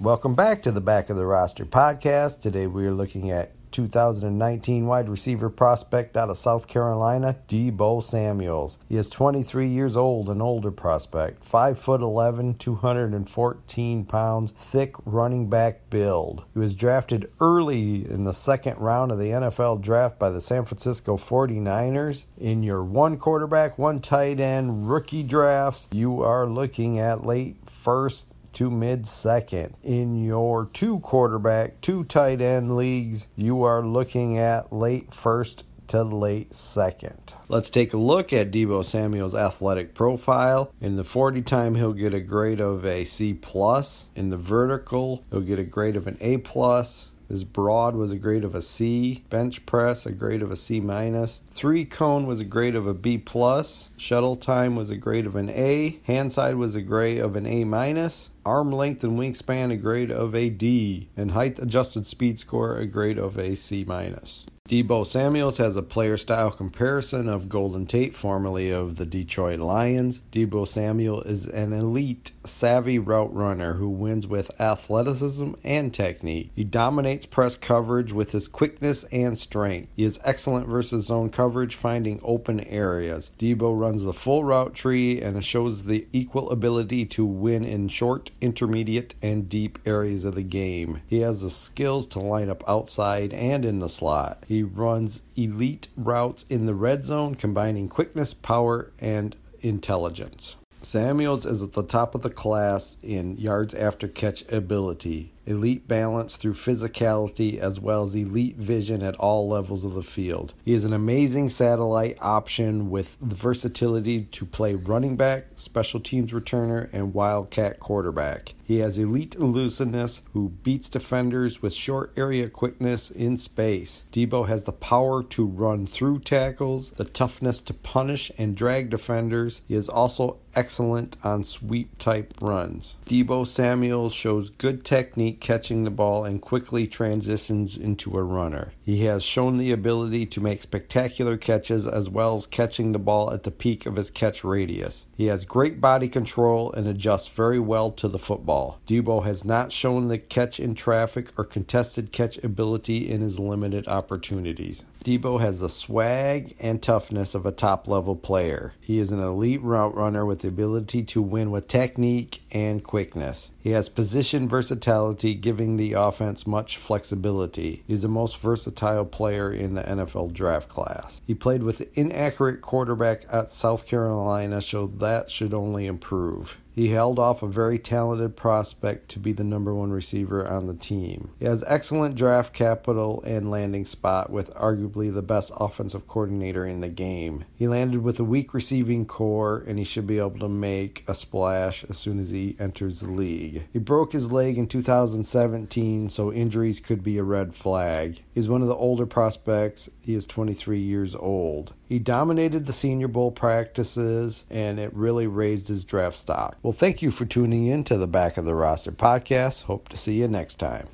Welcome back to the Back of the Roster podcast. Today we are looking at 2019 wide receiver prospect out of South Carolina, Deebo Samuels. He is 23 years old, an older prospect, 5 foot 11, 214 pounds, thick running back build. He was drafted early in the second round of the NFL draft by the San Francisco 49ers. In your one quarterback, one tight end rookie drafts, you are looking at late first to mid second. In your two quarterback, two tight end leagues, you are looking at late first to late second. Let's take a look at Deebo Samuel's athletic profile. In the 40 time, he'll get a grade of a C plus. In the vertical, he'll get a grade of an A plus. His broad was a grade of a C. Bench press, a grade of a C minus. Three cone was a grade of a B plus. Shuttle time was a grade of an A. Hand side was a grade of an A minus. Arm length and wingspan a grade of a D. And height adjusted speed score a grade of a C minus. Deebo Samuels has a player style comparison of Golden Tate, formerly of the Detroit Lions. Deebo Samuel is an elite, savvy route runner who wins with athleticism and technique. He dominates press coverage with his quickness and strength. He is excellent versus zone coverage, finding open areas. Deebo runs the full route tree and shows the equal ability to win in short, intermediate, and deep areas of the game. He has the skills to line up outside and in the slot. He runs elite routes in the red zone, combining quickness, power, and intelligence. Samuels is at the top of the class in yards after catch ability elite balance through physicality, as well as elite vision at all levels of the field. He is an amazing satellite option with the versatility to play running back, special teams returner, and wildcat quarterback. He has elite elusiveness who beats defenders with short area quickness in space. Deebo has the power to run through tackles, the toughness to punish and drag defenders. He is also excellent on sweep type runs. Deebo Samuel shows good technique catching the ball and quickly transitions into a runner. He has shown the ability to make spectacular catches as well as catching the ball at the peak of his catch radius. He has great body control and adjusts very well to the football. Deebo has not shown the catch in traffic or contested catch ability in his limited opportunities. Deebo has the swag and toughness of a top level player. He is an elite route runner with the ability to win with technique and quickness. He has position versatility, giving the offense much flexibility. He's the most versatile player in the NFL draft class. He played with inaccurate quarterback at South Carolina, so that should only improve. He held off a very talented prospect to be the number one receiver on the team. He has excellent draft capital and landing spot with arguably the best offensive coordinator in the game. He landed with a weak receiving corps and he should be able to make a splash as soon as he enters the league. He broke his leg in 2017, so injuries could be a red flag. He's one of the older prospects. He is 23 years old. He dominated the Senior Bowl practices and it really raised his draft stock. Well, thank you for tuning in to the Back of the Roster podcast. Hope to see you next time.